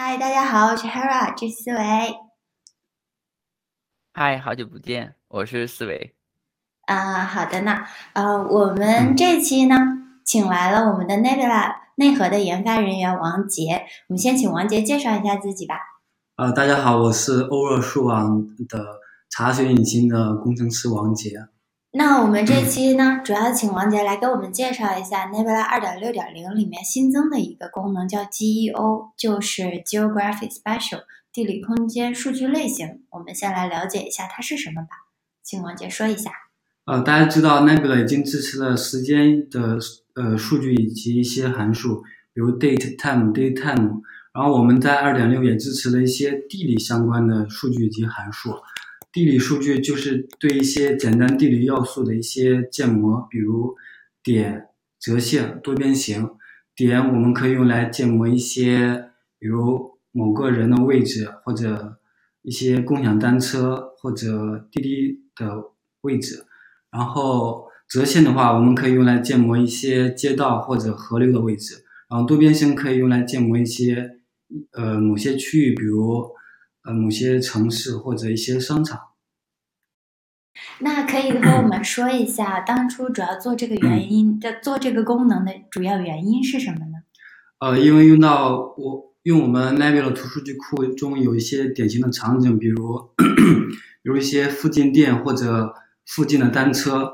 嗨，大家好，我是 Hera，这是思维。嗨，好久不见，我是思维。啊，好的呢。呃，我们这期呢，请来了我们的 Nebula 内核的研发人员王杰。我们先请王杰介绍一下自己吧。呃，大家好，我是欧热数网的查询引擎的工程师王杰。那我们这期呢，主要请王杰来给我们介绍一下 Nebula 二点六点零里面新增的一个功能，叫 GEO，就是 Geographic Special 地理空间数据类型。我们先来了解一下它是什么吧，请王杰说一下。呃，大家知道 Nebula 已经支持了时间的呃数据以及一些函数，比如 date、time、date、time。然后我们在二点六也支持了一些地理相关的数据及函数。地理数据就是对一些简单地理要素的一些建模，比如点、折线、多边形。点我们可以用来建模一些，比如某个人的位置，或者一些共享单车或者滴滴的位置。然后折线的话，我们可以用来建模一些街道或者河流的位置。然后多边形可以用来建模一些，呃，某些区域，比如。呃，某些城市或者一些商场，那可以和我们说一下，当初主要做这个原因的做这个功能的主要原因是什么呢？呃，因为用到我用我们 Nebula 图数据库中有一些典型的场景，比如 比如一些附近店或者附近的单车，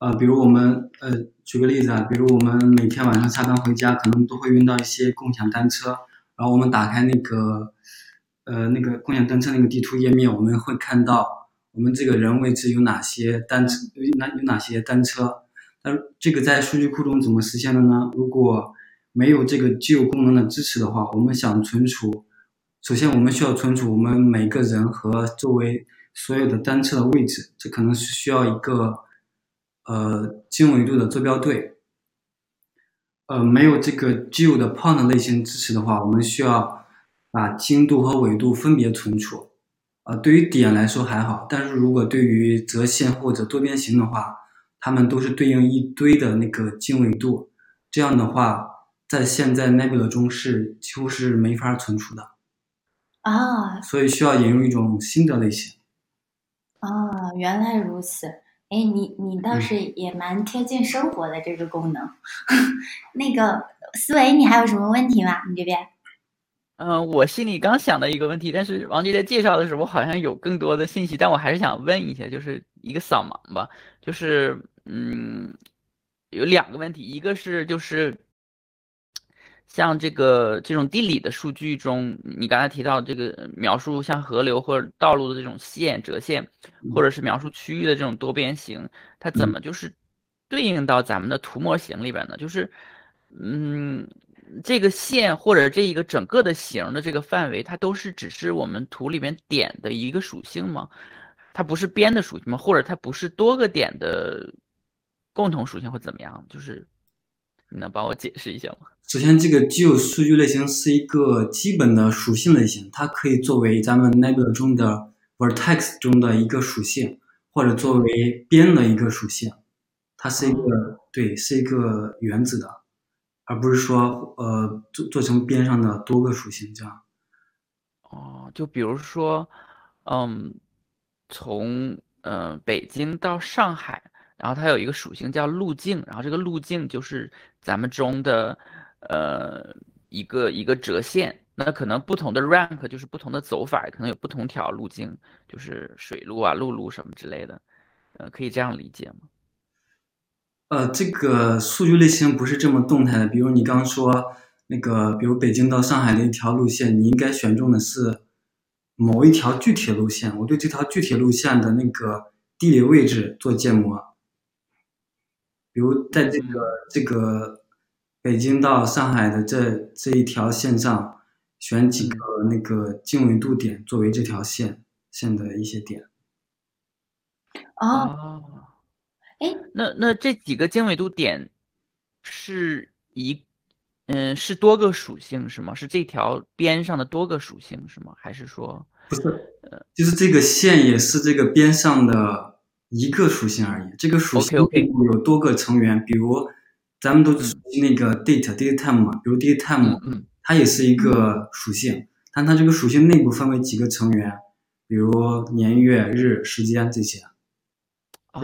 呃，比如我们呃举个例子啊，比如我们每天晚上下班回家，可能都会用到一些共享单车，然后我们打开那个。呃，那个共享单车那个地图页面，我们会看到我们这个人位置有哪些单车，有哪有哪些单车。但这个在数据库中怎么实现的呢？如果没有这个旧功能的支持的话，我们想存储，首先我们需要存储我们每个人和周围所有的单车的位置，这可能是需要一个呃经纬度的坐标对。呃，没有这个旧的 Point 类型支持的话，我们需要。把经度和纬度分别存储，呃，对于点来说还好，但是如果对于折线或者多边形的话，它们都是对应一堆的那个经纬度，这样的话，在现在 Nebula 中是几乎是没法存储的，啊，所以需要引入一种新的类型。啊，原来如此，哎，你你倒是也蛮贴近生活的这个功能，那个思维，你还有什么问题吗？你这边？嗯，我心里刚想到一个问题，但是王杰在介绍的时候，好像有更多的信息，但我还是想问一下，就是一个扫盲吧，就是嗯，有两个问题，一个是就是像这个这种地理的数据中，你刚才提到这个描述像河流或者道路的这种线折线，或者是描述区域的这种多边形，它怎么就是对应到咱们的图模型里边呢？就是嗯。这个线或者这一个整个的形的这个范围，它都是只是我们图里面点的一个属性吗？它不是边的属性吗？或者它不是多个点的共同属性或怎么样？就是你能帮我解释一下吗？首先，这个 Geo 数据类型是一个基本的属性类型，它可以作为咱们 Nebula 中的 Vertex 中的一个属性，或者作为边的一个属性。它是一个对，是一个原子的。而不是说，呃，做做成边上的多个属性这样。哦，就比如说，嗯，从呃北京到上海，然后它有一个属性叫路径，然后这个路径就是咱们中的呃一个一个折线。那可能不同的 rank 就是不同的走法，可能有不同条路径，就是水路啊、陆路什么之类的。呃，可以这样理解吗？呃，这个数据类型不是这么动态的。比如你刚说那个，比如北京到上海的一条路线，你应该选中的是某一条具体路线。我对这条具体路线的那个地理位置做建模。比如在这个这个北京到上海的这这一条线上，选几个那个经纬度点作为这条线线的一些点。哦。哎，那那这几个经纬度点是一，嗯，是多个属性是吗？是这条边上的多个属性是吗？还是说不是？呃，就是这个线也是这个边上的一个属性而已。这个属性有多个成员，比如咱们都熟悉那个 date date time 嘛，比如 date time，嗯它也是一个属性，但它这个属性内部分为几个成员，比如年月日时间这些。啊，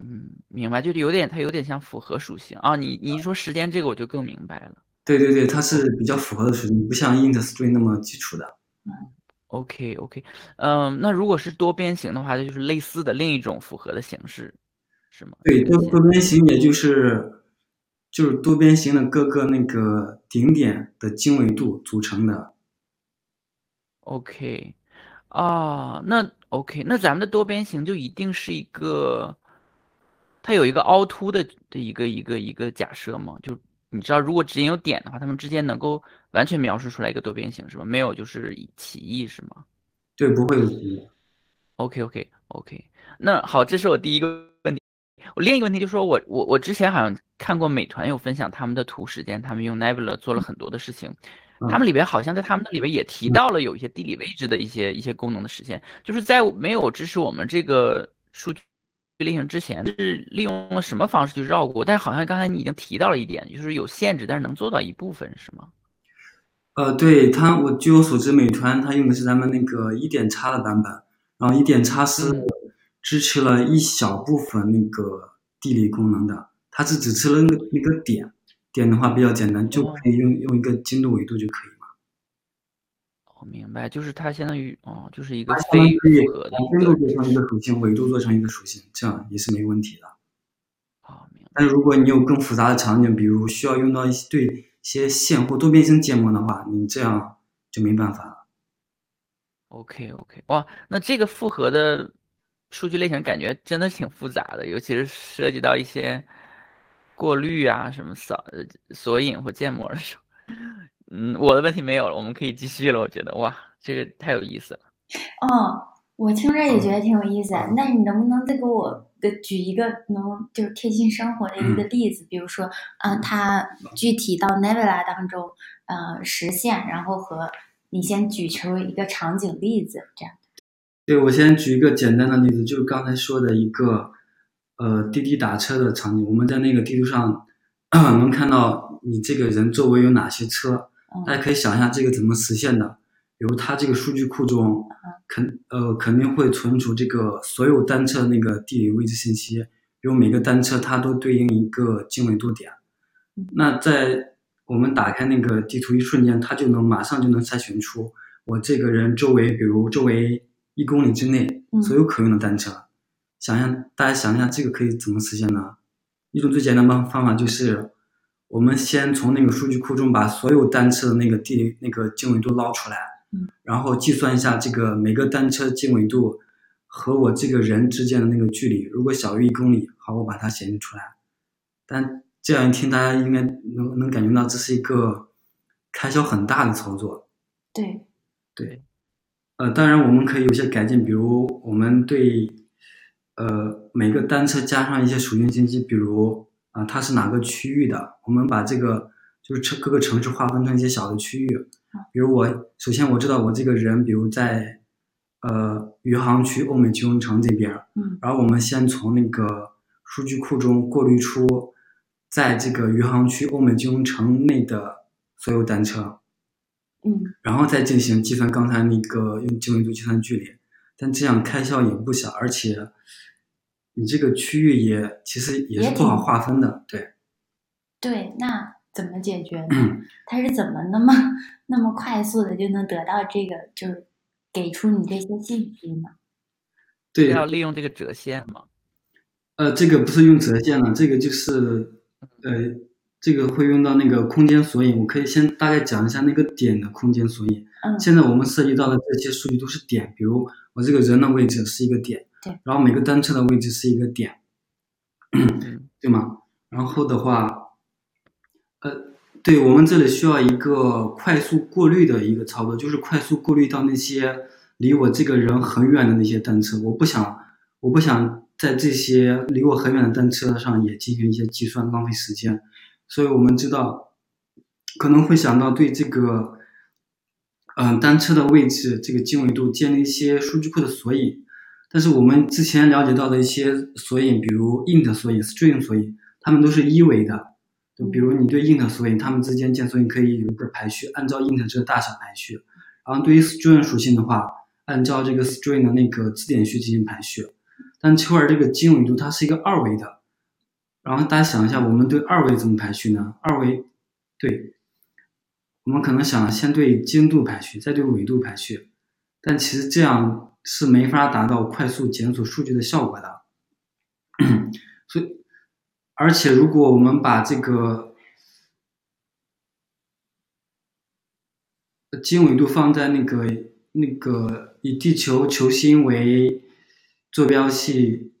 嗯，明白，就是有点它有点像复合属性啊。你你一说时间这个，我就更明白了。对对对，它是比较符合的属性，不像 int string 那么基础的。嗯 OK OK，嗯，那如果是多边形的话，这就是类似的另一种复合的形式，是吗？对，多多边形也就是就是多边形的各个那个顶点的经纬度组成的。OK，啊，那 OK，那咱们的多边形就一定是一个，它有一个凹凸的的一个一个一个假设吗？就你知道，如果只有点的话，它们之间能够完全描述出来一个多边形是吧？没有就是歧义是吗？对，不会有歧义。OK OK OK，那好，这是我第一个问题。我另一个问题就是说我我我之前好像看过美团有分享他们的图时间，他们用 Nebula 做了很多的事情。他们里边好像在他们那里边也提到了有一些地理位置的一些一些功能的实现，就是在没有支持我们这个数据。类型之前是利用了什么方式去绕过？但是好像刚才你已经提到了一点，就是有限制，但是能做到一部分，是吗？呃，对它，我据我所知，美团它用的是咱们那个一点叉的版本，然后一点叉是支持了一小部分那个地理功能的，它是只吃了那个那个点，点的话比较简单，就可以用用一个精度维度就可以。我明白，就是它相当于哦，就是一个非复合的经度做成一个属性，维度做成一个属性，这样也是没问题的。好，明白。但如果你有更复杂的场景，比如需要用到一些对一些线或多边形建模的话，你这样就没办法了。OK OK，哇，那这个复合的数据类型感觉真的挺复杂的，尤其是涉及到一些过滤啊、什么扫索引或建模的时候。嗯，我的问题没有了，我们可以继续了。我觉得哇，这个太有意思了。哦，我听着也觉得挺有意思。那你能不能再给我举一个能就是贴近生活的一个例子？比如说，嗯，它具体到 Nebula 当中，呃，实现，然后和你先举出一个场景例子，这样。对，我先举一个简单的例子，就是刚才说的一个，呃，滴滴打车的场景。我们在那个地图上 能看到你这个人周围有哪些车。大家可以想一下这个怎么实现的，比如它这个数据库中肯呃肯定会存储这个所有单车那个地理位置信息，比如每个单车它都对应一个经纬度点，那在我们打开那个地图一瞬间，它就能马上就能筛选出我这个人周围，比如周围一公里之内所有可用的单车。想想大家想一下这个可以怎么实现呢？一种最简单的方法就是。我们先从那个数据库中把所有单车的那个地理那个经纬度捞出来，嗯，然后计算一下这个每个单车经纬度和我这个人之间的那个距离，如果小于一公里，好，我把它显示出来。但这样一听，大家应该能能感觉到这是一个开销很大的操作。对，对，呃，当然我们可以有些改进，比如我们对呃每个单车加上一些属性信息，比如。啊，它是哪个区域的？我们把这个就是城各个城市划分成一些小的区域，比如我首先我知道我这个人，比如在呃余杭区欧美金融城这边，嗯，然后我们先从那个数据库中过滤出在这个余杭区欧美金融城内的所有单车，嗯，然后再进行计算刚才那个用经纬度计算距离，但这样开销也不小，而且。你这个区域也其实也是不好划分的，对。对，那怎么解决呢？它是怎么那么那么快速的就能得到这个，就是给出你这些信息呢？对，要利用这个折线吗？呃，这个不是用折线了，这个就是呃，这个会用到那个空间索引。我可以先大概讲一下那个点的空间索引。嗯。现在我们涉及到的这些数据都是点，比如我这个人的位置是一个点。对，然后每个单车的位置是一个点，对吗？然后的话，呃，对我们这里需要一个快速过滤的一个操作，就是快速过滤到那些离我这个人很远的那些单车。我不想，我不想在这些离我很远的单车上也进行一些计算，浪费时间。所以我们知道，可能会想到对这个，嗯，单车的位置这个经纬度建立一些数据库的索引。但是我们之前了解到的一些索引，比如 int 索引、string 索引，它们都是一维的，就比如你对 int 索引，它们之间键索引可以有一个排序，按照 int 这个大小排序。然后对于 string 属性的话，按照这个 string 的那个字典序进行排序。但秋儿这个经纬度它是一个二维的，然后大家想一下，我们对二维怎么排序呢？二维，对，我们可能想先对经度排序，再对纬度排序，但其实这样是没法达到快速检索数据的效果的。所以，而且如果我们把这个经纬度放在那个那个以地球球心为坐标系，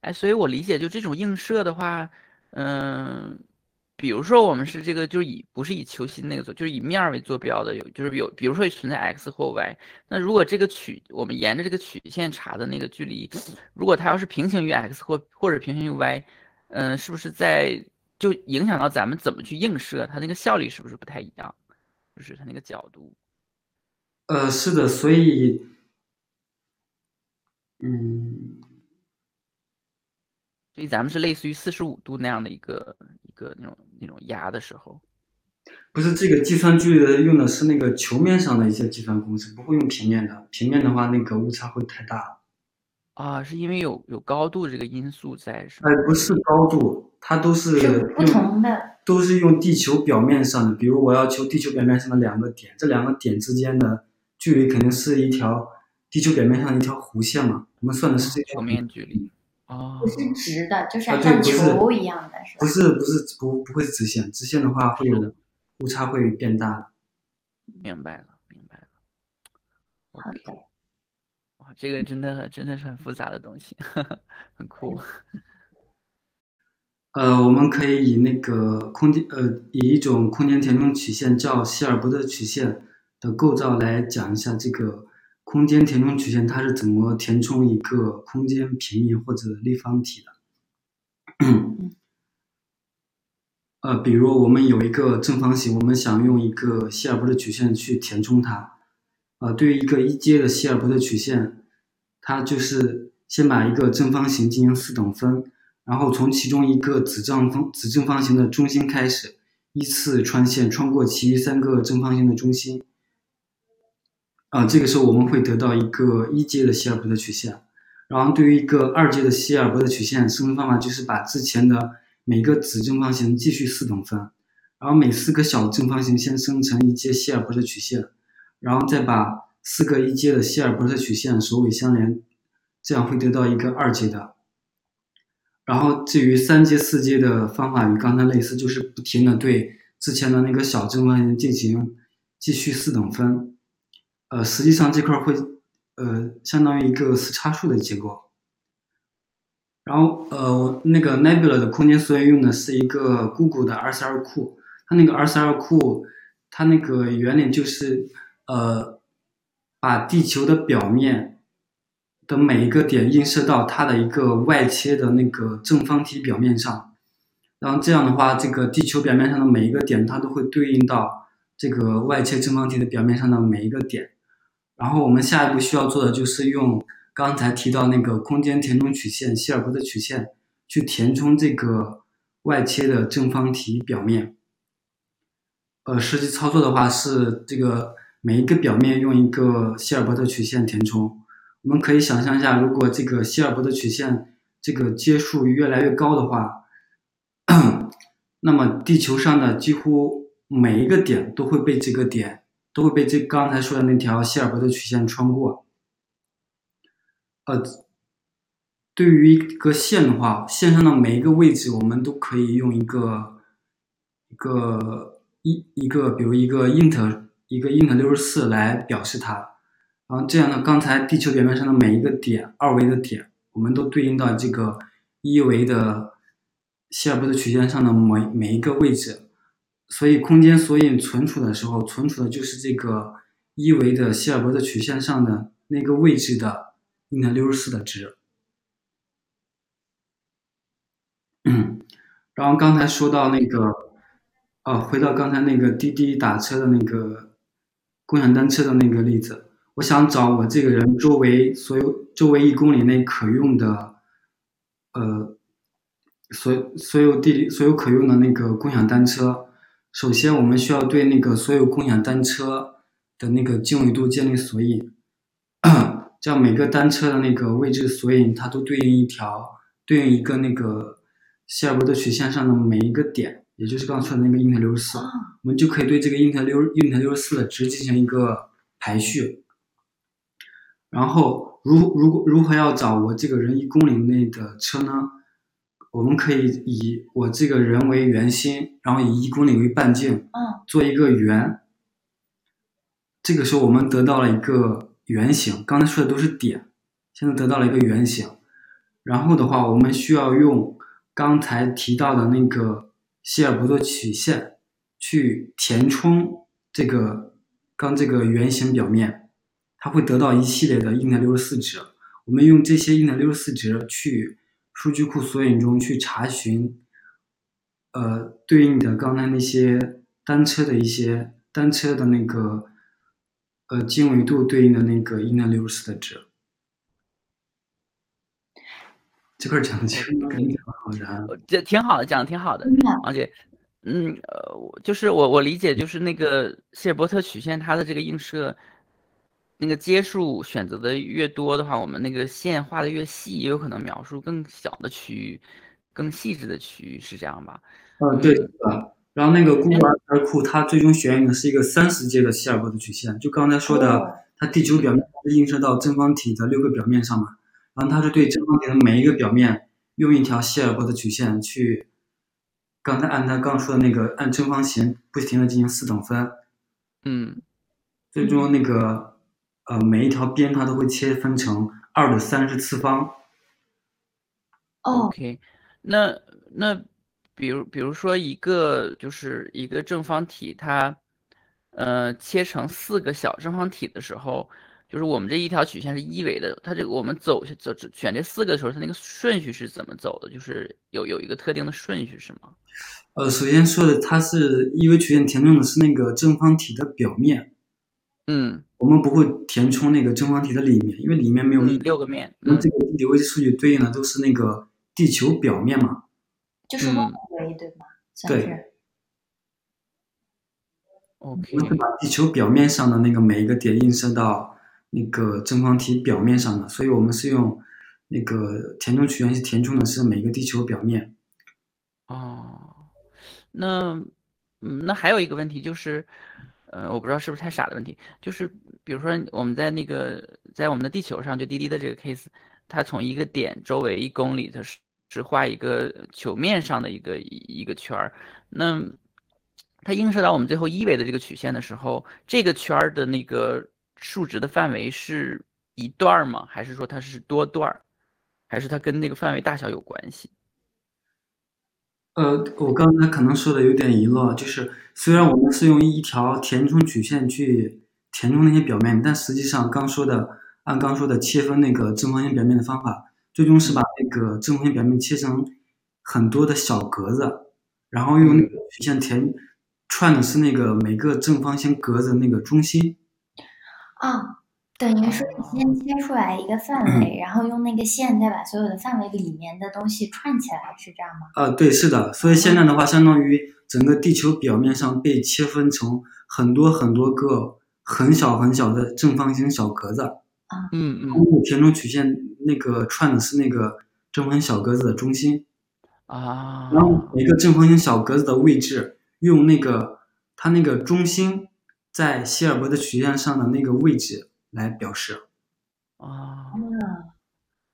哎，所以我理解就这种映射的话，嗯，比如说我们是这个，就是以不是以球心那个做，就是以面为坐标的，有就是有，比如说存在 x 或 y，那如果这个曲我们沿着这个曲线查的那个距离，如果它要是平行于 x 或或者平行于 y，嗯，是不是在就影响到咱们怎么去映射，它那个效率是不是不太一样？就是它那个角度。呃，是的，所以。嗯，所以咱们是类似于四十五度那样的一个一个那种那种压的时候，不是这个计算距离的用的是那个球面上的一些计算公式，不会用平面的。平面的话，那个误差会太大。啊，是因为有有高度这个因素在，是吗？哎，不是高度，它都是不同的，都是用地球表面上的。比如我要求地球表面上的两个点，这两个点之间的距离肯定是一条地球表面上的一条弧线嘛。我们算的是这球面距离，哦，不是直的，就是像球一样的，是吧？不是，不是，不不会是直线，直线的话会有误差会变大。明白了，明白了。好的。哇，这个真的真的是很复杂的东西，很酷。呃，我们可以以那个空间，呃，以一种空间填充曲线叫希尔伯特曲线的构造来讲一下这个。空间填充曲线它是怎么填充一个空间平面或者立方体的？呃，比如我们有一个正方形，我们想用一个希尔伯特曲线去填充它。呃，对于一个一阶的希尔伯特曲线，它就是先把一个正方形进行四等分，然后从其中一个子正方子正方形的中心开始，依次穿线穿过其余三个正方形的中心。啊，这个时候我们会得到一个一阶的希尔伯特曲线，然后对于一个二阶的希尔伯特曲线生成方法就是把之前的每个子正方形继续四等分，然后每四个小正方形先生成一阶希尔伯特曲线，然后再把四个一阶的希尔伯特曲线首尾相连，这样会得到一个二阶的。然后至于三阶、四阶的方法与刚才类似，就是不停的对之前的那个小正方形进行继续四等分。呃，实际上这块会，呃，相当于一个四叉树的结构。然后，呃，那个 Nebula 的空间索引用的是一个 Google 的 R42 库，它那个 R42 库，它那个原理就是，呃，把地球的表面的每一个点映射到它的一个外切的那个正方体表面上，然后这样的话，这个地球表面上的每一个点，它都会对应到这个外切正方体的表面上的每一个点。然后我们下一步需要做的就是用刚才提到那个空间填充曲线希尔伯特曲线去填充这个外切的正方体表面。呃，实际操作的话是这个每一个表面用一个希尔伯特曲线填充。我们可以想象一下，如果这个希尔伯特曲线这个阶数越来越高的话，那么地球上的几乎每一个点都会被这个点。都会被这刚才说的那条希尔伯特曲线穿过。呃，对于一个线的话，线上的每一个位置，我们都可以用一个一个一一个，比如一个 int 一个 int 六十四来表示它。然后这样呢，刚才地球表面上的每一个点，二维的点，我们都对应到这个一维的希尔伯特曲线上的每每一个位置。所以，空间索引存储的时候，存储的就是这个一维的希尔伯特曲线上的那个位置的 i n 六十四的值。然后刚才说到那个，哦，回到刚才那个滴滴打车的那个共享单车的那个例子，我想找我这个人周围所有周围一公里内可用的，呃，所所有地理所有可用的那个共享单车。首先，我们需要对那个所有共享单车的那个经纬度建立索引，这样每个单车的那个位置索引，它都对应一条，对应一个那个希尔伯特曲线上的每一个点，也就是刚说的那个因特六十四，哦我们就可以对这个因特六因特六十四的值进行一个排序。然后，如如果如何要找我这个人一公里内的车呢？我们可以以我这个人为圆心，然后以一公里为半径，嗯做一个圆。这个时候我们得到了一个圆形，刚才说的都是点，现在得到了一个圆形。然后的话，我们需要用刚才提到的那个希尔伯特曲线去填充这个刚这个圆形表面，它会得到一系列的因特六十四值。我们用这些因特六十四值去数据库索引中去查询，呃，对应的刚才那些单车的一些单车的那个呃经纬度对应的那个因特六十四的值。这块儿讲的其实感觉挺好的啊。我这挺好的，讲的挺好的王姐。嗯，呃，我就是我我理解就是那个谢尔伯特曲线它的这个映射，那个阶数选择的越多的话，我们那个线画的越细，也有可能描述更小的区域，更细致的区域，是这样吧？嗯，对的。然后那个 Google Earth 库它最终选用的是一个三十阶的希尔伯特曲线，就刚才说的，哦。它地球表面是映射到正方体的六个表面上嘛，然后它是对正方体的每一个表面用一条希尔伯特曲线去，刚才按他刚说的那个按正方形不停的进行四等分，嗯。最终那个呃每一条边它都会切分成二的三十次方。哦，，OK，那那比如比如说一个就是一个正方体，它呃切成四个小正方体的时候，就是我们这一条曲线是一维的，它这个我们走走走选这四个的时候，它那个顺序是怎么走的？就是有有一个特定的顺序是吗？呃，首先说的它是一维曲线填充的是那个正方体的表面，嗯，我们不会填充那个正方体的里面，因为里面没有嗯六个面，嗯那这个地理位置数据对应的都是那个地球表面嘛。就是嗯外围对吗？算对，OK，我们是把地球表面上的那个每一个点映射到那个正方体表面上的，所以我们是用那个填充曲线去填充的是每个地球表面。哦，那嗯，那还有一个问题就是，呃，我不知道是不是太傻的问题，就是比如说我们在那个在我们的地球上，就滴滴的这个 case，它从一个点周围一公里，它是只画一个球面上的一个一一个圈儿，那它映射到我们最后一维的这个曲线的时候，这个圈儿的那个数值的范围是一段吗？还是说它是多段儿？还是它跟那个范围大小有关系？呃，我刚才可能说的有点遗漏，就是虽然我们是用一条填充曲线去填充那些表面，但实际上刚说的按刚说的切分那个正方形表面的方法，最终是把那个正方形表面切成很多的小格子，然后用那个曲线填串的是那个每个正方形格子那个中心。啊，等于说你先切出来一个范围，然后用那个线再把所有的范围里面的东西串起来，是这样吗？啊，对，是的，所以现在的话，相当于整个地球表面上被切分成很多很多个很小很小的正方形小格子。嗯嗯。通过填充曲线那个串的是那个正方形小格子的中心，啊，然后每个正方形小格子的位置用那个它那个中心在希尔伯特曲线上的那个位置来表示。啊嗯，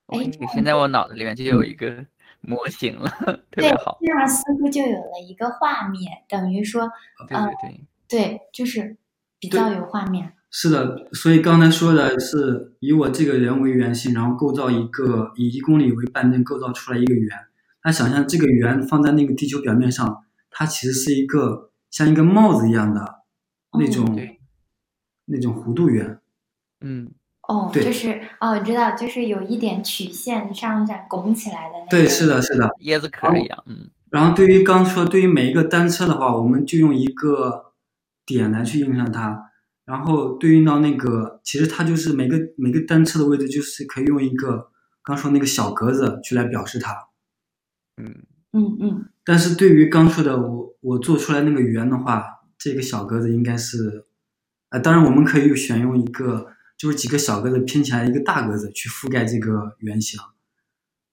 哎现在我脑子里面就有一个模型了，特别好。，这样似乎就有了一个画面，等于说，对对对，对，就是比较有画面。是的，所以刚才说的是以我这个人为圆心，然后构造一个以一公里为半径构造出来一个圆。他想象这个圆放在那个地球表面上，它其实是一个像一个帽子一样的那嗯种、对那种弧度圆。嗯，哦，对就是哦，我知道，就是有一点曲线上下拱起来的那个。对，是的，是的。椰子壳一样。嗯然后对于刚说对于每一个单车的话，我们就用一个点来去映射它，然后对应到那个，其实它就是每个每个单车的位置，就是可以用一个刚说那个小格子去来表示它。嗯嗯嗯但是对于刚说的我我做出来那个圆的话，这个小格子应该是，呃，当然我们可以选用一个就是几个小格子拼起来一个大格子去覆盖这个圆形，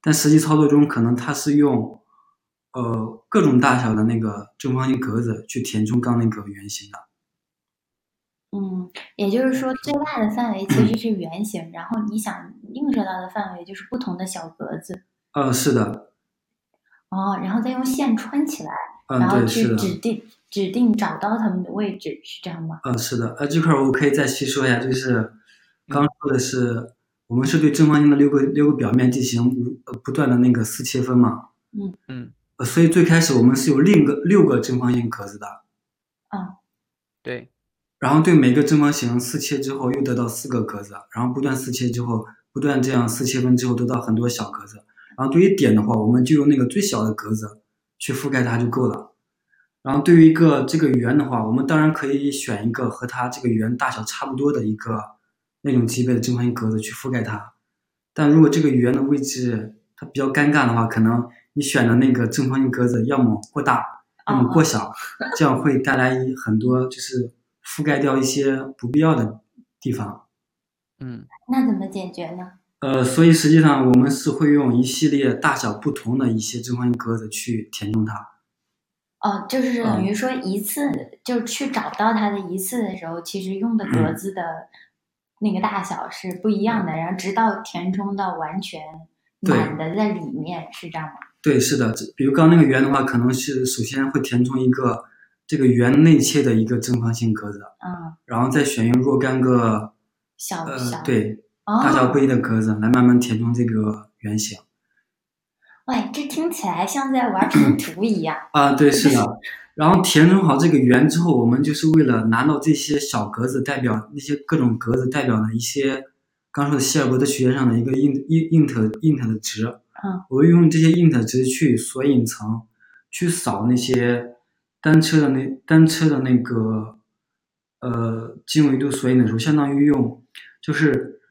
但实际操作中可能它是用呃各种大小的那个正方形格子去填充刚那个圆形的。嗯，也就是说，最大的范围其实 是圆形，然后你想映射到的范围就是不同的小格子。呃，是的，哦，然后再用线穿起来，嗯、然后对，是去的。指定指定找到它们的位置，是这样吗？嗯，是的，呃，这块儿我可以再细说一下，就是刚说的是，我们是对正方形的六个六个表面进行无呃不断的那个四切分嘛，嗯，呃，所以最开始我们是有另一个六个正方形格子的，对，然后对每个正方形四切之后又得到四个格子，然后不断四切之后，不断这样四切分之后得到很多小格子，然后对于点的话，我们就用那个最小的格子去覆盖它就够了。然后对于一个这个圆的话，我们当然可以选一个和它这个圆大小差不多的一个那种级别的正方形格子去覆盖它。但如果这个圆的位置它比较尴尬的话，可能你选的那个正方形格子要么过大，要么过小，这样会带来一很多就是覆盖掉一些不必要的地方。嗯那怎么解决呢？呃，所以实际上我们是会用一系列大小不同的一些正方形格子去填充它。哦，就是等嗯于说一次就去找到它的一次的时候，其实用的格子的那个大小是不一样的，然后直到填充到完全满的在里面，是这样吗？对，是的，比如刚那个圆的话，可能是首先会填充一个这个圆内切的一个正方形格子，嗯，然后再选用若干个小小呃对哦，大小不一的格子来慢慢填充这个圆形。喂，这听起来像在玩拼图一样。啊，对，是的。然后填充好这个圆之后，我们就是为了拿到这些小格子代表那些各种格子代表的一些刚说的希尔伯特曲线上的一个 int int int int 的值。嗯，我会用这些 int 值去索引层，去扫那些单车的那单车的那个呃经纬度索引的时候，相当于用就是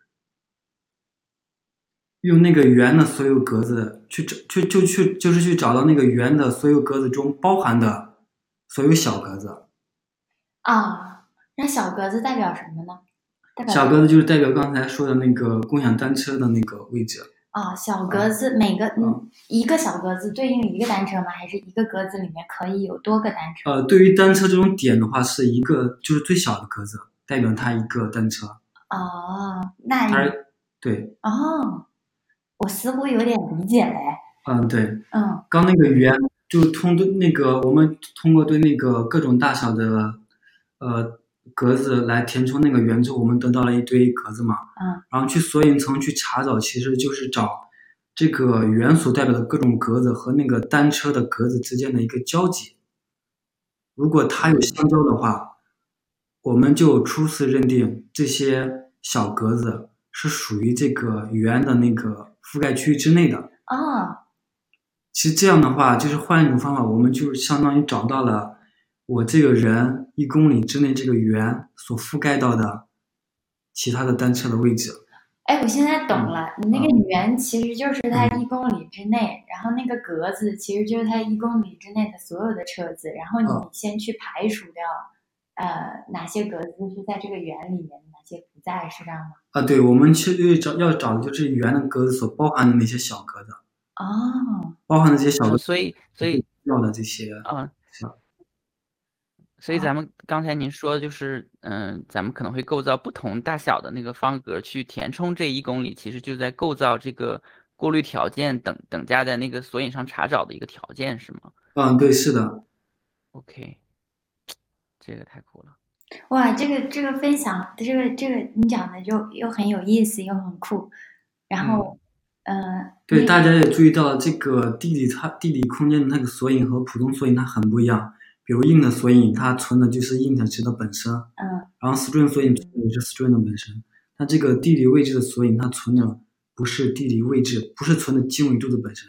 用那个圆的所有格子去找，去就去就是去找到那个圆的所有格子中包含的所有小格子。啊，那小格子代表什么呢？代表小格子就是代表刚才说的那个共享单车的那个位置。啊，小格子每个嗯一个小格子对应一个单车吗？还是一个格子里面可以有多个单车？呃，对于单车这种点的话，是一个就是最小的格子，代表它一个单车。哦，那对，哦，我似乎有点理解嘞。嗯，对，嗯刚那个圆就通对那个我们通过对那个各种大小的呃格子来填充那个圆之后，我们得到了一堆格子嘛。嗯。然后去索引层去查找，其实就是找这个圆所代表的各种格子和那个单车的格子之间的一个交集。如果它有相交的话，我们就初次认定这些小格子是属于这个圆的那个覆盖区域之内的。哦，其实这样的话，就是换一种方法，我们就相当于找到了我这个人一公里之内这个圆所覆盖到的其他的单车的位置。哎，我现在懂了，你那个嗯圆其实就是它一公里之内，然后那个格子其实就是它一公里之内的所有的车子，然后你嗯先去排除掉，呃，哪些格子是在这个圆里面，哪些不在，是这样吗？啊，对，我们其实找要找的就是圆的格子所包含的那些小格子，哦，包含了这些小格子呃所以所以要的这些。啊是，所以咱们刚才您说的就是，嗯，咱们可能会构造不同大小的那个方格去填充这一公里，其实就在构造这个过滤条件等等价在那个索引上查找的一个条件，是吗嗯，对，是的。？OK，这个太酷了。哇，这个这个分享，这个这个你讲的又又很有意思，又很酷，然后，嗯、对，大家也注意到这个地理它地理空间的那个索引和普通索引它很不一样。比如 int 索引，它存的就是 int 值的本身，嗯然后 string 索引存的是 string 的本身。它这个地理位置的索引，它存的不是地理位置，不是存的经纬度的本身。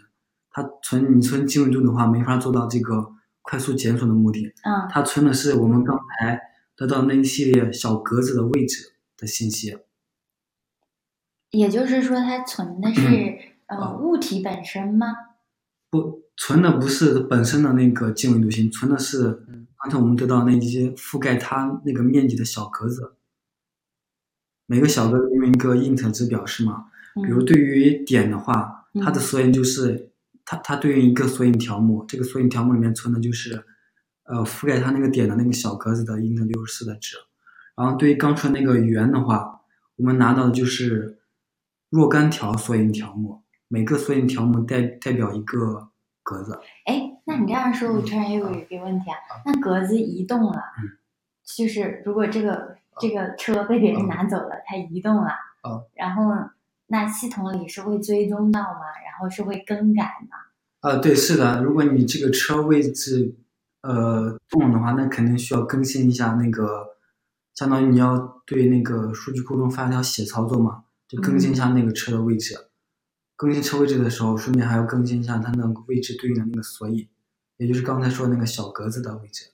它存你存经纬度的话，没法做到这个快速检索的目的。嗯它存的是我们刚才得到那一系列小格子的位置的信息。也就是说，它存的是呃嗯物体本身吗？不，存的不是本身的那个经纬度线，存的是嗯刚才我们得到那些覆盖它那个面积的小格子。每个小格子用一个 int 值表示嘛，比如嗯对于点的话，它的嗯索引就是它它对应一个索引条目，这个索引条目里面存的就是呃覆盖它那个点的那个小格子的 int 六十四的值。然后对于刚说那个圆的话，我们拿到的就是若干条索引条目，每个索引条目代代表一个格子。哎，那你这样说，我突然又有一个问题啊，那格子移动了，嗯就是如果这个这个车被别人拿走了，它移动了，嗯然后那系统里是会追踪到吗？然后是会更改吗？啊，对，是的，如果你这个车位置呃动的话，那肯定需要更新一下那个，相当于你要对那个数据库中发一条写操作嘛，就更新一下那个车的位置。更新车位置的时候，顺便还要更新一下它那个位置对应的那个索引，也就是刚才说那个小格子的位置。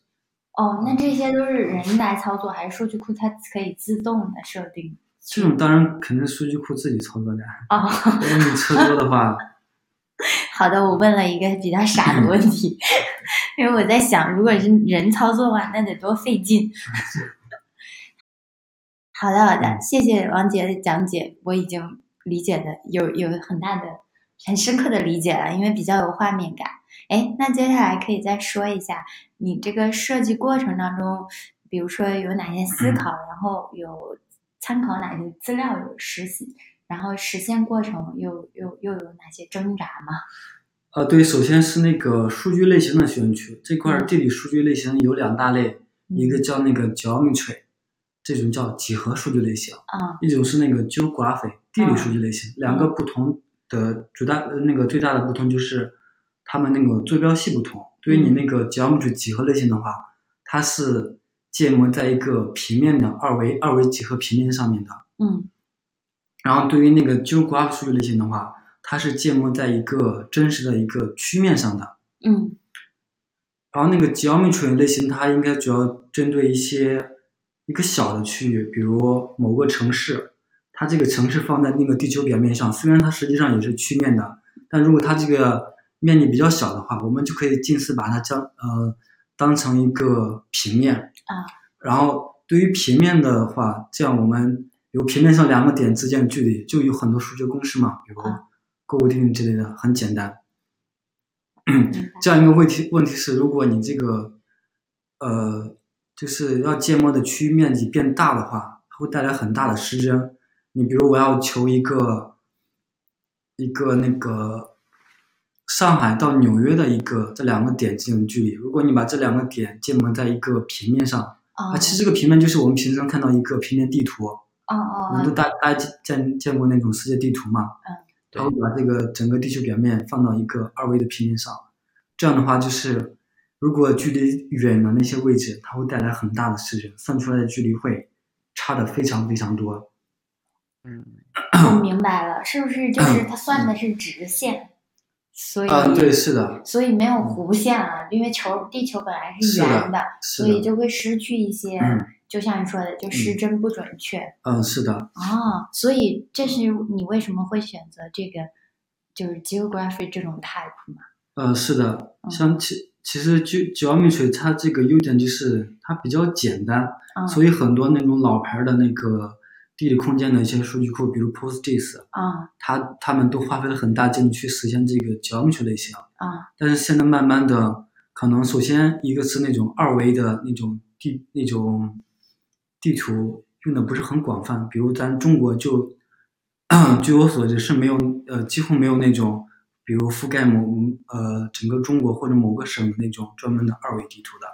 哦，那这些都是人来操作，还是数据库它可以自动的设定？这种当然肯定是数据库自己操作的。哦，如果你车多的话，好的，我问了一个比较傻的问题，因为我在想，如果是人操作的话，那得多费劲。好的，好的，谢谢王杰的讲解，我已经理解的有有很大的、很深刻的理解了，因为比较有画面感。哎，那接下来可以再说一下你这个设计过程当中，比如说有哪些思考，然后有参考哪些资料，有实习，然后实现过程又又又有哪些挣扎吗？呃，对，首先是那个数据类型的选取这块地理数据类型有两大类，一个嗯叫那个 geometry，这种叫几何数据类型，啊一种是那个 geography 地理数据类型，两个不同的主大呃那个最大的不同就是它们那个坐标系不同。对于你那个 geometry 几何类型的话，它是建模在一个平面的二维二维几何平面上面的，嗯然后对于那个 geograph 数据类型的话，它是建模在一个真实的一个曲面上的。嗯然后那个 geometry 类型，它应该主要针对一些一个小的区域，比如某个城市，它这个城市放在那个地球表面上，虽然它实际上也是曲面的，但如果它这个面积比较小的话，我们就可以近似把它将呃当成一个平面啊。然后对于平面的话，这样我们有平面上两个点之间的距离，就有很多数学公式嘛，比如啊勾股定律之类的，很简单。这样一个问题，问题是，如果你这个，呃，就是要建模的区域面积变大的话，它会带来很大的失真。你比如我要求一个，一个那个上海到纽约的一个这两个点之间的距离，如果你把这两个点建模在一个平面上，哦啊，其实这个平面就是我们平常看到一个平面地图，哦哦我们都哦，大大家见见过那种世界地图嘛？嗯，它会把这个整个地球表面放到一个二维的平面上，这样的话就是，如果距离远的那些位置，它会带来很大的失真，算出来的距离会差的非常非常多。嗯，我 明白了，是不是就是它算的是直线，所以啊、对，是的，所以没有弧线啊，因为球地球本来是圆的，的，所以就会失去一些，嗯就像你说的，就失真不准确。嗯，是的，哦，所以这是你为什么会选择这个，就是 geography 这种 type 嘛？呃，是的，嗯像其其实 ge geometry 它这个优点就是它比较简单，嗯所以很多那种老牌的那个地理空间的一些数据库，比如 PostGIS，啊它他们都花费了很大精力去实现这个 geometry 类型。啊但是现在慢慢的，可能首先一个是那种二维的那种地那种地图用的不是很广泛，比如咱中国就，据我所知是没有呃几乎没有那种，比如覆盖某呃整个中国或者某个省的那种专门的二维地图的。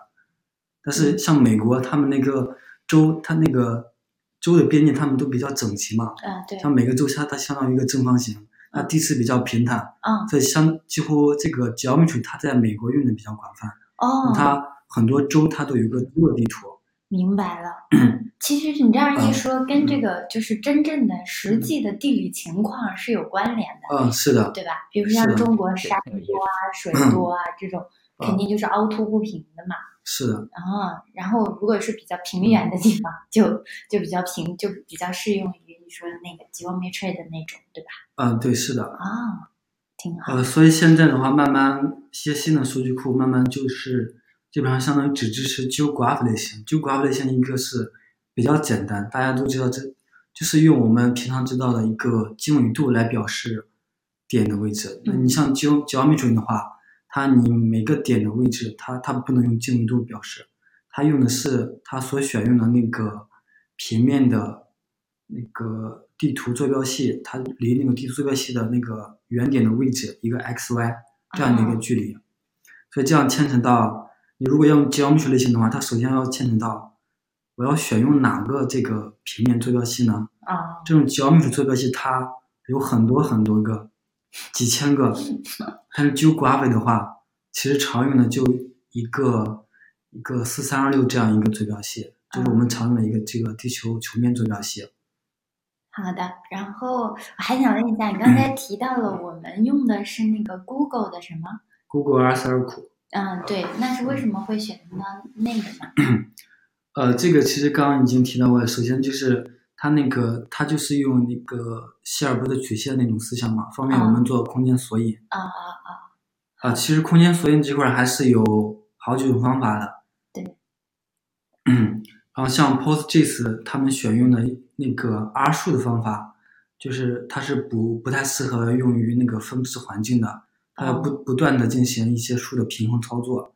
但是像美国，他们那个州，它那个州的边界，他们都比较整齐嘛，啊对像每个州它它相当于一个正方形，那地势比较平坦，啊所以相几乎这个 geometry 它在美国用的比较广泛，哦，它很多州它都有一个州的地图。明白了。其实你这样一说，跟嗯这个就是真正的实际的地理情况是有关联的，嗯，是的，对吧？比如说像中国对山多啊、水嗯多啊这种，肯定就是凹凸不平的嘛。是的，啊，然后如果是比较平原的地方，就就比较平，就比较适用于你说的那个 geometry 的那种，对吧？嗯，对，是的，啊，挺好。呃，所以现在的话，慢慢一些新的数据库慢慢就是基本上相当于只支持 GeoGraph 类型。GeoGraph 类型一个是比较简单，大家都知道这就是用我们平常知道的一个经纬度来表示点的位置。那你像 Geo Geometry 的话，它你每个点的位置，它它不能用经纬度表示，它用的是它所选用的那个平面的那个地图坐标系，它离那个地图坐标系的那个原点的位置一个 x y 这样的一个距离。所以这样牵扯到你如果要用 Geometry 类型的话，它首先要牵扯到我要选用哪个这个平面坐标系呢？啊，这种 Geometry 坐标系它有很多很多个，几千个。但是 GeoGraph 的话，其实常用的就一个一个四三二六这样一个坐标系，就是我们常用的一个这个地球球面坐标系。好的，然后我还想问一下，你刚才 提到了我们用的是那个 Google 的什么？Google Earth 二库。嗯，对，那是为什么会选择到那个呢？呃，这个其实刚刚已经提到过了。首先就是它那个，它就是用那个希尔伯的曲线那种思想嘛，方便我们做空间索引。啊啊啊！啊，其实空间索引这块儿还是有好几种方法的。对。嗯，然后像 PostGIS 他们选用的那个 R 数的方法，就是它是不不太适合用于那个分布式环境的，它要不不断的进行一些数的平衡操作。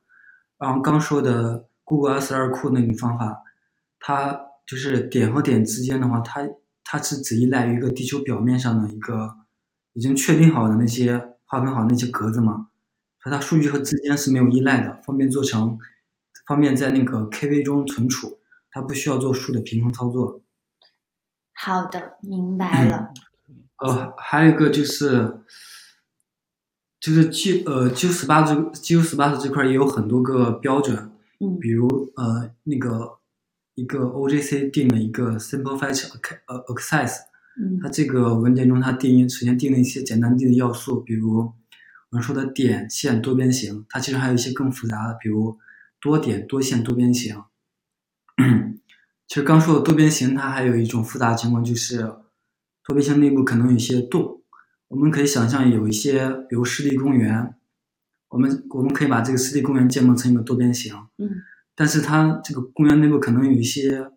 然后刚说的 Google S 二库那个方法，它就是点和点之间的话，它它是只依赖于一个地球表面上的一个已经确定好的那些划分好那些格子嘛。所以它数据和之间是没有依赖的，方便做成，方便在那个 KV 中存储，它不需要做数的平衡操作。好的，明白了。呃，还有一个就是，就是基呃 GeoSpace 这个 GeoSpace 这块也有很多个标准，嗯比如呃那个一个 OGC 定了一个 Simple Acc- 呃 Access，它嗯这个文件中它定义首先定了一些简单定的要素，比如我们说的点、线、多边形，它其实还有一些更复杂的，比如多点、多线、多边形。其实刚说的多边形，它还有一种复杂情况，就是多边形内部可能有一些洞。我们可以想象有一些，比如湿地公园，我们我们可以把这个湿地公园建模成一个多边形，嗯但是它这个公园内部可能有一些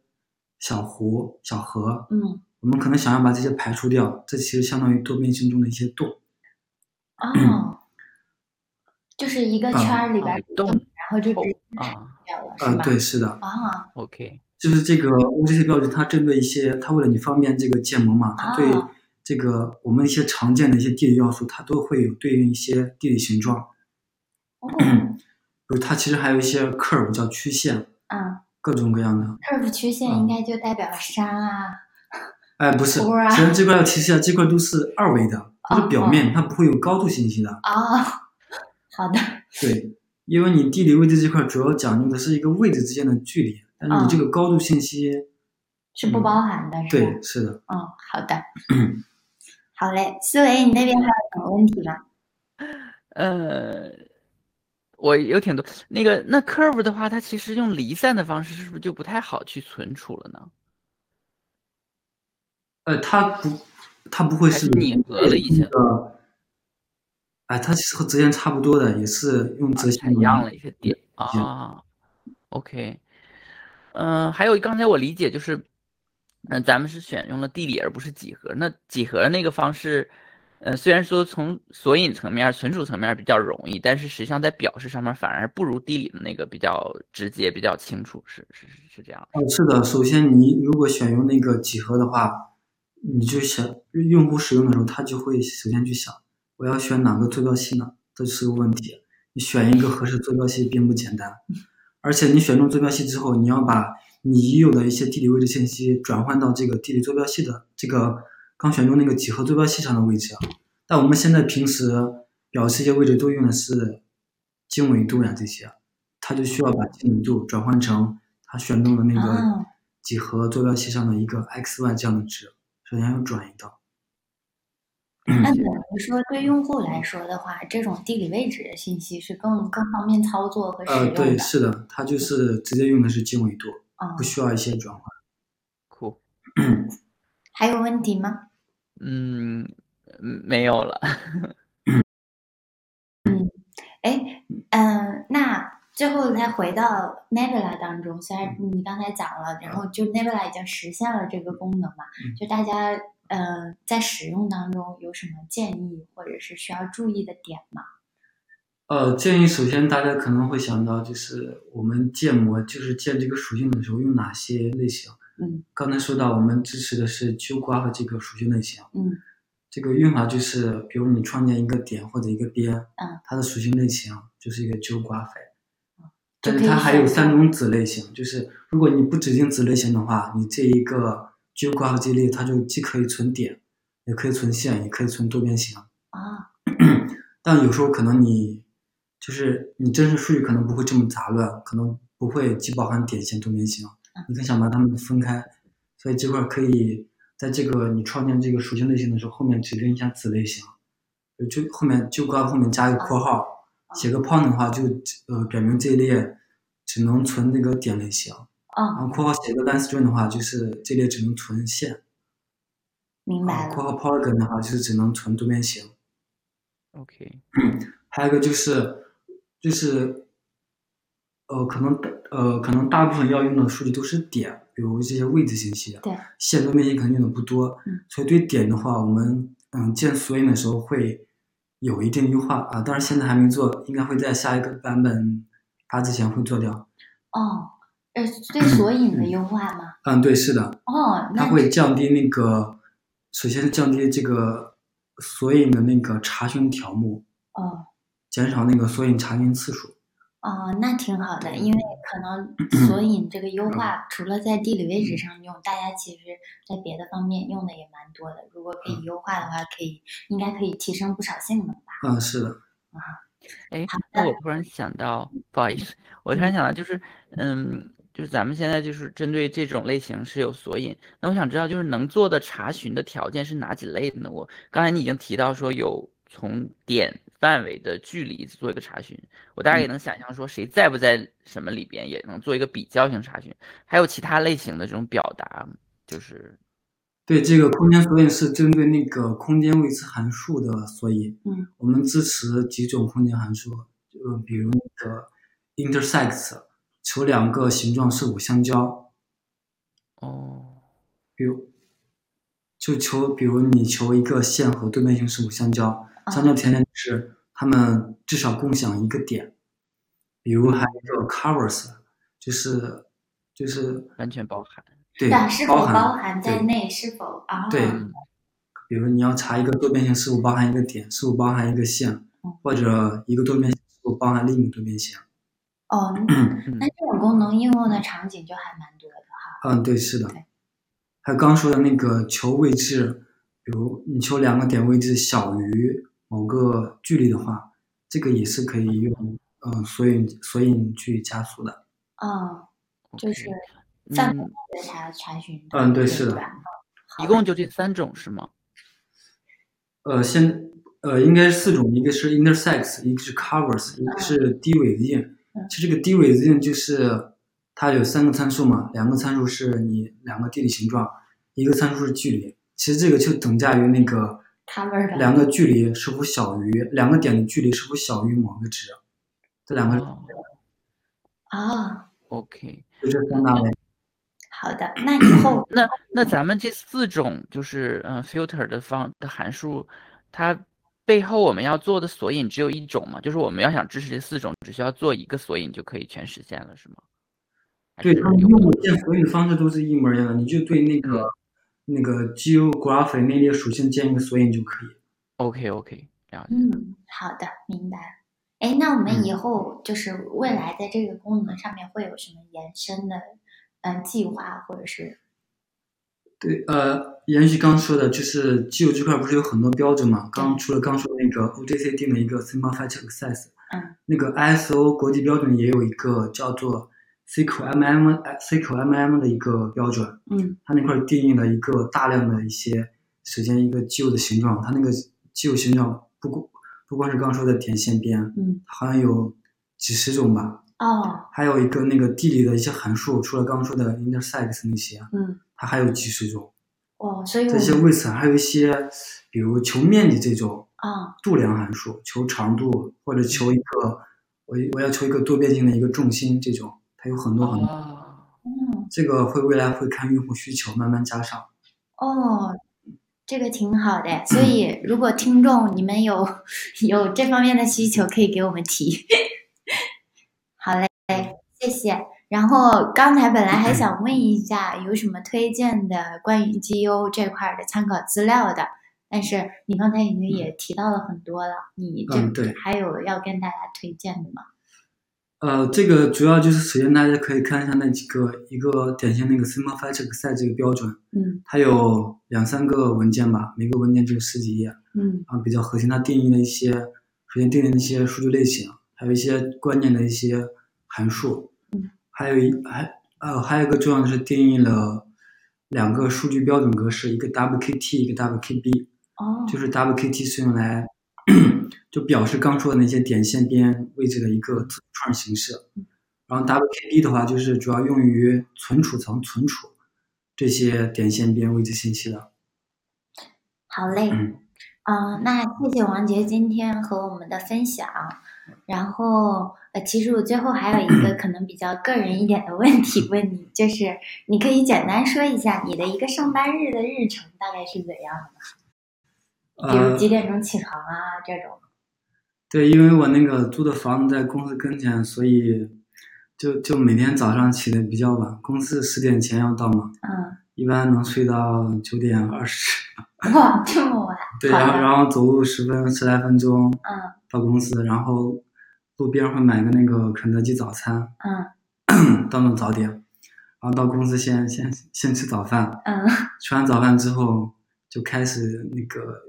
小湖、小河，嗯我们可能想要把这些排除掉，这其实相当于多边形中的一些洞。哦，就是一个圈儿里边儿洞然后就直接啊掉了，是呃，吧？对，是的，啊，OK，就是这个 OGC 标准，它针对一些，它为了你方便这个建模嘛，它对啊这个我们一些常见的一些地理要素，它都会有对应一些地理形状。哦，比如它其实还有一些 curve 叫曲线，嗯各种各样的。，curve 曲线应该就代表山啊，哎，不是，啊其实这块要提示一下，这块都是二维的，它是表面，它不会有高度信息的。哦，好的，对，因为你地理位置这块主要讲究的是一个位置之间的距离，但是你这个高度信息，是不包含的，是吧？对，是的。嗯，好的，好嘞，思维，你那边还有什么问题吗？呃，我有挺多那个那 curve 的话，它其实用离散的方式，是不是就不太好去存储了呢？呃，它不，它不会是拟合了一下啊，哎，它其实和折线差不多的，也是用折线一样的一些点啊。OK，嗯、还有刚才我理解就是，嗯、咱们是选用了地理而不是几何。那几何那个方式，呃，虽然说从索引层面、存储层面比较容易，但是实际上在表示上面反而不如地理的那个比较直接、比较清楚，是是是是这样。哦，是的，首先你如果选用那个几何的话，你就想用户使用的时候，他就会首先去想，我要选哪个坐标系呢？这是个问题。你选一个合适坐标系并不简单，而且你选中坐标系之后，你要把你已有的一些地理位置信息转换到这个地理坐标系的这个刚选中那个几何坐标系上的位置啊。但我们现在平时表示一些位置都用的是经纬度呀这些，它就需要把经纬度转换成它选中的那个啊几何坐标系上的一个 x、y 这样的值，首先要转移到。那等于说，对用户来说的话，这种地理位置的信息是更更方便操作和使呃，用的。对，是的，它就是直接用的是经纬度，嗯不，需要一些转换。酷，还有问题吗？嗯，嗯没有了。嗯哎，嗯，那最后再回到 Nebula 当中，虽然你刚才讲了，然后就 Nebula 已经实现了这个功能嘛，嗯就大家嗯在使用当中有什么建议或者是需要注意的点吗？呃，建议首先大家可能会想到，就是我们建模，就是建这个属性的时候用哪些类型。嗯刚才说到，我们支持的是 GeoGraph 这个属性类型。嗯这个用法就是，比如你创建一个点或者一个边，嗯，它的属性类型就是一个就可以但是它还有三种子类型，就是如果你不指定子类型的话，你这一个 GeoGraph 这一列它就既可以存点，也可以存线，也可以存多边形。啊 但有时候可能你就是你真实数据可能不会这么杂乱，可能不会既包含点线多边形，你更想把它们分开，所以这块儿可以在这个你创建这个属性类型的时候，后面指定一下子类型，就就后面就挂后面加一个括号，写个 point 的话就呃表明这一列只能存那个点类型，然哦，后括号写个 line string 的话就是这列只能存线，明白啊，括。号 polygon 的话就是只能存多边形。OK，还有一个就是，就是，呃，可能呃，可能大部分要用的数据都是点，比如这些位置信息，对，线多边形可能用的不多，嗯所以对点的话，我们嗯建索引的时候会有一定优化啊，但是现在还没做，应该会在下一个版本发之前会做掉。哦，呃，对索引的优化吗？嗯，对，是的，哦，那它会降低那个，首先是降低这个索引的那个查询条目，哦减少那个索引查询次数。哦，那挺好的，因为可能 索引这个优化，除了在地理位置上用，大家其实在别的方面用的也蛮多的。如果可以优化的话，可以应该可以提升不少性能吧。嗯，是的。啊哎好，那我突然想到，不好意思，我突然想到，就是，嗯，就是咱们现在就是针对这种类型是有索引，那我想知道，就是能做的查询的条件是哪几类的呢？我刚才你已经提到说有从点范围的距离做一个查询，我大概也能想象说谁在不在什么里边，也能做一个比较性查询，还有其他类型的这种表达，就是对，这个空间索引是针对那个空间位置函数的索引。嗯，我们支持几种空间函数，呃，比如那个 intersect，求两个形状是否相交。哦，比如，就求，比如你求一个线和对面性是否相交，啊相交条件是他们至少共享一个点。比如还有一个 covers，就是就是完全包含，对是否包含在内？是否啊？对嗯比如你要查一个多边形是否包含一个点，是否包含一个线嗯，或者一个多边形是否包含另一个多边形。哦，嗯那这种功能应用的场景就还蛮多的哈。嗯，对，是的。还有刚说的那个求位置，比如你求两个点位置小于某个距离的话，这个也是可以用嗯索引索引去加速的。嗯，就是范围查查询。嗯对是的一共就这三种是吗？呃，先呃应该是四种，一个是 intersects，一个是 covers，一个是低尾子印嗯。其实这个低尾子印就是它有三个参数嘛，两个参数是你两个地理形状，一个参数是距离。其实这个就等价于那个 cover 的两个距离是否小于两个点的距离是否小于某个值，这两个哦啊。，OK。就这三大类。好的，那以后 那那咱们这四种就是嗯、呃 filter 的方的函数，它背后我们要做的索引只有一种吗？就是我们要想支持这四种，只需要做一个索引就可以全实现了，是吗？对，是他们有用的建索引的方式都是一模一样的，你就对那个、那个 GeoGraph 那列属性建一个索引就可以。OK OK，了解。嗯，好的，明白了。哎，那我们嗯以后就是未来在这个功能上面会有什么延伸的嗯计划，或者是对，呃，延续刚说的，就是 Geo 这块不是有很多标准嘛？刚除了刚说的那个 OJC 定了一个 Simplified Access，嗯，那个 ISO 国际标准也有一个叫做 CQMM CQMM 的一个标准，嗯。它那块儿定义了一个大量的一些，首先一个 Geo 的形状，它那个 Geo 形状不光不光是刚说的点线边，嗯。好像有几十种吧，哦。还有一个那个地理的一些函数，除了刚刚说的 intersect 那些，嗯。它还有几十种。哦，所以这些们位次还有一些，比如求面积这种，啊度量函数，求长度或者求一个我我要求一个多边形的一个重心这种，它有很多很多。哦，嗯这个会未来会看用户需求慢慢加上。哦，这个挺好的。所以如果听众你们有 有这方面的需求，可以给我们提。好嘞，谢谢。然后刚才本来还想问一下，有什么推荐的关于 GU 这块儿的参考资料的？但是你刚才已经也提到了很多了，你这还有要跟大家推荐的吗？呃，这个主要就是首先大家可以看一下那几个，一个典型那个 Simple Feature Set 这个标准，嗯。它有两三个文件吧，每个文件只有十几页，嗯。啊，比较核心，它定义了一些，首先定义了一些数据类型，还有一些关键的一些函数，嗯，还有一还呃还有一个重要的是定义了两个数据标准格式，一个 WKT，一个 WKB，哦，就是 WKT 是用来就表示刚说的那些点线边位置的一个字符串形式，然后 WKB 的话就是主要用于存储层存储这些点线边位置信息的。好嘞。嗯嗯，那谢谢王杰今天和我们的分享。然后，呃，其实我最后还有一个可能比较个人一点的问题问你，就是你可以简单说一下你的一个上班日的日程大概是怎样的吗？比如呃，几点钟起床啊这种。对，因为我那个租的房子在公司跟前，所以就就每天早上起的比较晚，公司十点前要到嘛，嗯，一般能睡到九点二十。哇，这么晚。对，然后然后走路十分十来分钟嗯到公司，然后路边会买个那个肯德基早餐，嗯当做早点，然后到公司先先先吃早饭，嗯吃完早饭之后就开始那个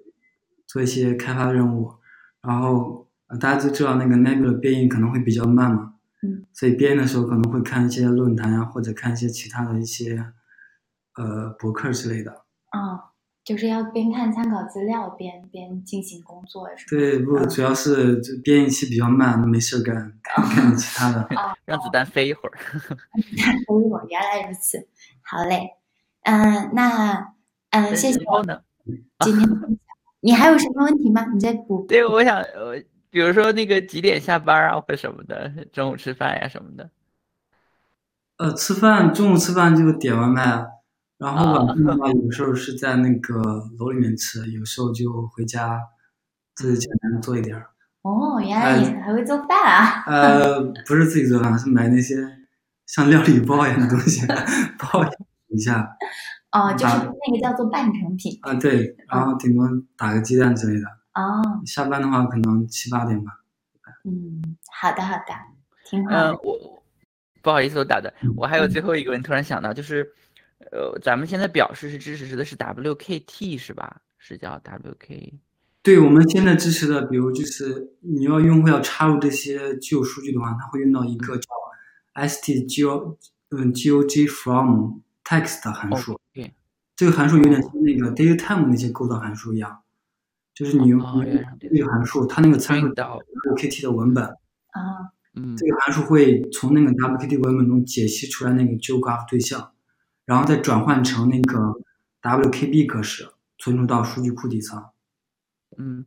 做一些开发任务，然后呃大家都知道那个 Nebula 编译可能会比较慢嘛，嗯，所以编译的时候可能会看一些论坛啊，或者看一些其他的一些呃博客之类的。嗯，就是要边看参考资料边边进行工作是吗？对，不嗯主要是这编译器比较慢，没事干，看看点其他的。啊让子弹飞一会儿。哦，原来如此。好嘞，嗯，那嗯，谢谢？今天。你还有什么问题吗？你再补。对，我想，呃，比如说那个几点下班啊，或什么的，中午吃饭呀什么的。呃，吃饭中午吃饭就点外卖，然后啊晚上的话有时候是在那个楼里面吃，有时候就回家自己简单做一点儿。哦，原来你还会做饭啊！呃，不是自己做饭，是买那些像料理包一样的东西，包一下哦，就是那个叫做半成品。啊，对，然后顶多打个鸡蛋之类的。哦，下班的话可能七八点吧。嗯，好的好的，挺好嗯呃。，我不好意思，我打断，我还有最后一个问题，突然想到，就是，呃，咱们现在表示是支持的是 WKT 是吧？是叫 WK。对我们现在支持的，比如就是你要用户要插入这些具有数据的话，它会用到一个叫 stgo 嗯 gog from text 的函数。这个函数有点像那个 datetime 那些构造函数一样，就是你用这个函数，它那个参数 WKT 的文本，啊，嗯。这个函数会从那个 WKT 文本中解析出来那个 geograph 对象，然后再转换成那个 WKB 格式，存储到数据库底层。嗯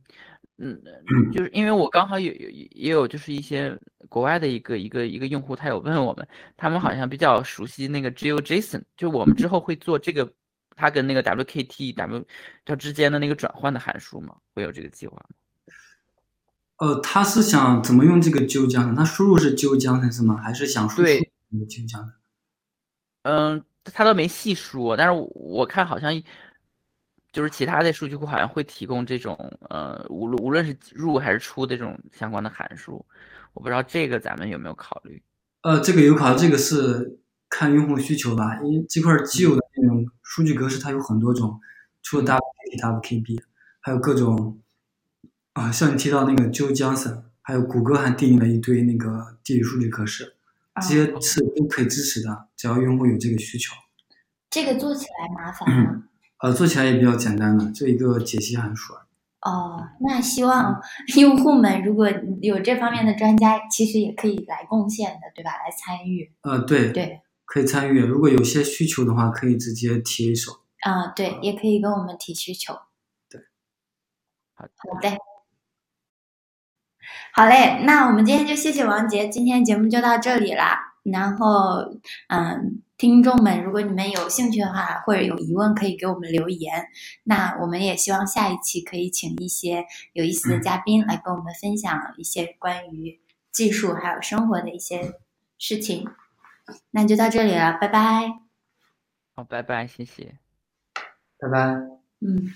嗯，嗯就是因为我刚好有有也有就是一些国外的一个一个一个用户，他有问我们，他们好像比较熟悉那个 GeoJSON，就我们之后会做这个，它跟那个 WKT W 它之间的那个转换的函数吗？会有这个计划吗？呃，他是想怎么用这个 Johnson？他输入是 Johnson 是吗？还是想输出对 Geo Johnson？嗯，他都没细说，但是我我看好像就是其他的数据库好像会提供这种呃，无论无论是入还是出的这种相关的函数，我不知道这个咱们有没有考虑？呃，这个有考，这个是看用户需求吧。因为这块既有的那种数据格式它有很多种，除了 WKT、WKB，还有各种啊、像你提到那个 Geo Johnson，还有谷歌还定义了一堆那个地理数据格式，这些是都可以支持的，只要用户有这个需求。这个做起来麻烦吗？呃，做起来也比较简单的，就一个解析函数。哦，那希望 用户们如果有这方面的专家，其实也可以来贡献的，对吧？来参与。呃，对，对，可以参与。如果有些需求的话，可以直接提一手。啊、对，也可以跟我们提需求。对，好的，好嘞，那我们今天就谢谢王杰，今天节目就到这里啦。然后，嗯，听众们，如果你们有兴趣的话，或者有疑问，可以给我们留言。那我们也希望下一期可以请一些有意思的嘉宾来跟我们分享一些关于技术还有生活的一些事情。那就到这里了，拜拜。好，拜拜，谢谢。拜拜。嗯。